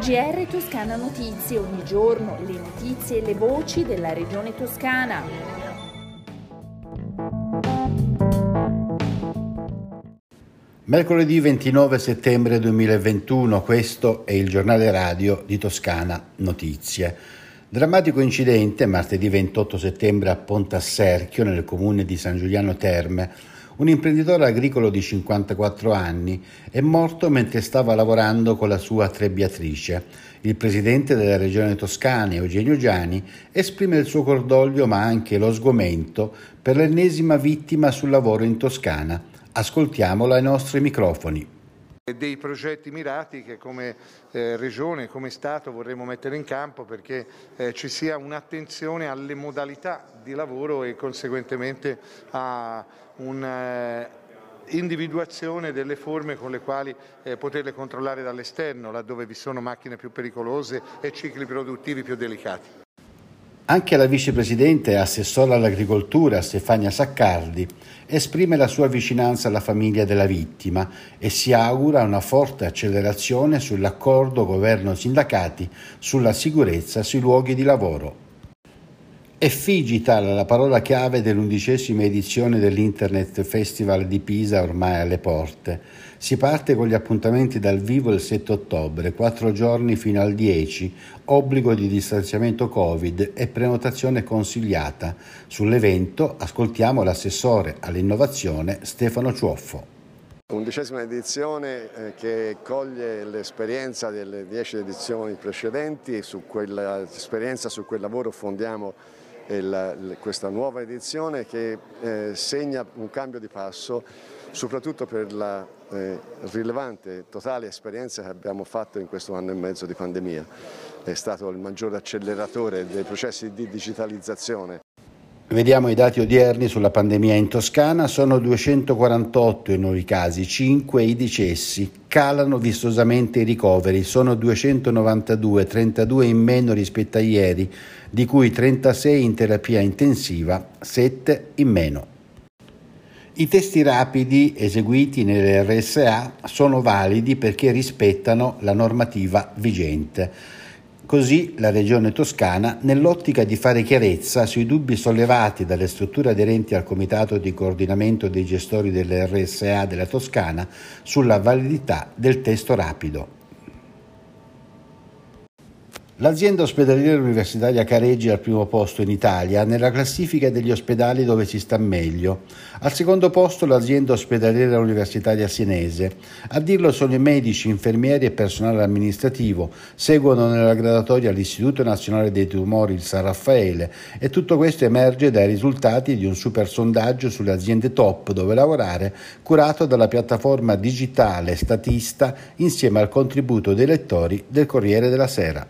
GR Toscana Notizie, ogni giorno le notizie e le voci della regione toscana. Mercoledì 29 settembre 2021, questo è il giornale radio di Toscana Notizie. Drammatico incidente martedì 28 settembre a Pontasserchio, nel comune di San Giuliano Terme, un imprenditore agricolo di 54 anni è morto mentre stava lavorando con la sua trebbiatrice. Il presidente della regione toscana, Eugenio Giani, esprime il suo cordoglio ma anche lo sgomento per l'ennesima vittima sul lavoro in Toscana. Ascoltiamolo ai nostri microfoni dei progetti mirati che come eh, Regione, come Stato vorremmo mettere in campo perché eh, ci sia un'attenzione alle modalità di lavoro e conseguentemente a un'individuazione eh, delle forme con le quali eh, poterle controllare dall'esterno, laddove vi sono macchine più pericolose e cicli produttivi più delicati. Anche la vicepresidente e assessora all'agricoltura Stefania Saccardi esprime la sua vicinanza alla famiglia della vittima e si augura una forte accelerazione sull'accordo governo-sindacati sulla sicurezza sui luoghi di lavoro. Effigital, la parola chiave dell'undicesima edizione dell'Internet Festival di Pisa ormai alle porte. Si parte con gli appuntamenti dal vivo il 7 ottobre, quattro giorni fino al 10, obbligo di distanziamento Covid e prenotazione consigliata. Sull'evento ascoltiamo l'assessore all'innovazione Stefano Ciuoffo. Undicesima edizione eh, che coglie l'esperienza delle dieci edizioni precedenti su quell'esperienza, su quel lavoro fondiamo la, questa nuova edizione che eh, segna un cambio di passo soprattutto per la eh, rilevante totale esperienza che abbiamo fatto in questo anno e mezzo di pandemia. È stato il maggiore acceleratore dei processi di digitalizzazione. Vediamo i dati odierni sulla pandemia in Toscana, sono 248 i nuovi casi, 5 i decessi, calano vistosamente i ricoveri, sono 292, 32 in meno rispetto a ieri, di cui 36 in terapia intensiva, 7 in meno. I testi rapidi eseguiti nelle RSA sono validi perché rispettano la normativa vigente. Così la Regione Toscana, nell'ottica di fare chiarezza sui dubbi sollevati dalle strutture aderenti al Comitato di coordinamento dei gestori delle RSA della Toscana sulla validità del testo rapido. L'azienda ospedaliera universitaria Careggi è al primo posto in Italia nella classifica degli ospedali dove si sta meglio. Al secondo posto l'azienda ospedaliera universitaria Senese. A dirlo sono i medici, infermieri e personale amministrativo. Seguono nella gradatoria l'Istituto Nazionale dei Tumori, il San Raffaele e tutto questo emerge dai risultati di un super sondaggio sulle aziende top dove lavorare curato dalla piattaforma digitale Statista insieme al contributo dei lettori del Corriere della Sera.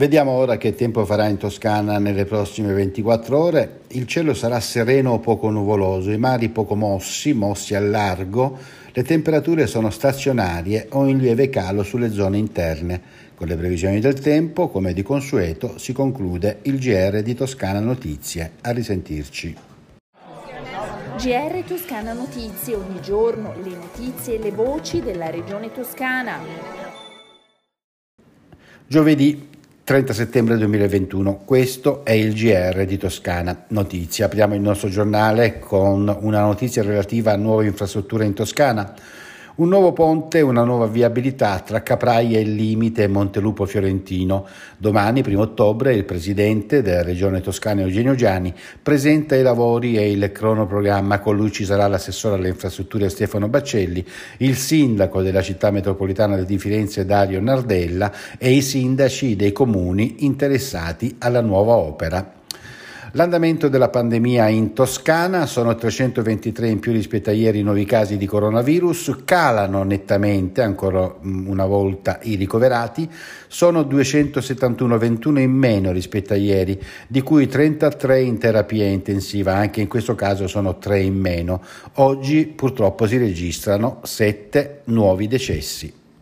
Vediamo ora che tempo farà in Toscana nelle prossime 24 ore. Il cielo sarà sereno o poco nuvoloso, i mari poco mossi, mossi al largo, le temperature sono stazionarie o in lieve calo sulle zone interne. Con le previsioni del tempo, come di consueto, si conclude il GR di Toscana Notizie. A risentirci. GR Toscana Notizie, ogni giorno le notizie e le voci della regione toscana. Giovedì 30 settembre 2021. Questo è il GR di Toscana Notizia. Apriamo il nostro giornale con una notizia relativa a nuove infrastrutture in Toscana. Un nuovo ponte una nuova viabilità tra Capraia e Limite e Montelupo Fiorentino. Domani, 1 ottobre, il presidente della regione toscana Eugenio Giani presenta i lavori e il cronoprogramma. Con lui ci sarà l'assessore alle infrastrutture Stefano Baccelli, il sindaco della città metropolitana di Firenze Dario Nardella e i sindaci dei comuni interessati alla nuova opera. L'andamento della pandemia in Toscana sono 323 in più rispetto a ieri i nuovi casi di coronavirus, calano nettamente ancora mm, una volta i ricoverati, sono 271, 21 in meno rispetto a ieri, di cui 33 in terapia intensiva, anche in questo caso sono 3 in meno. Oggi purtroppo si registrano 7 nuovi decessi.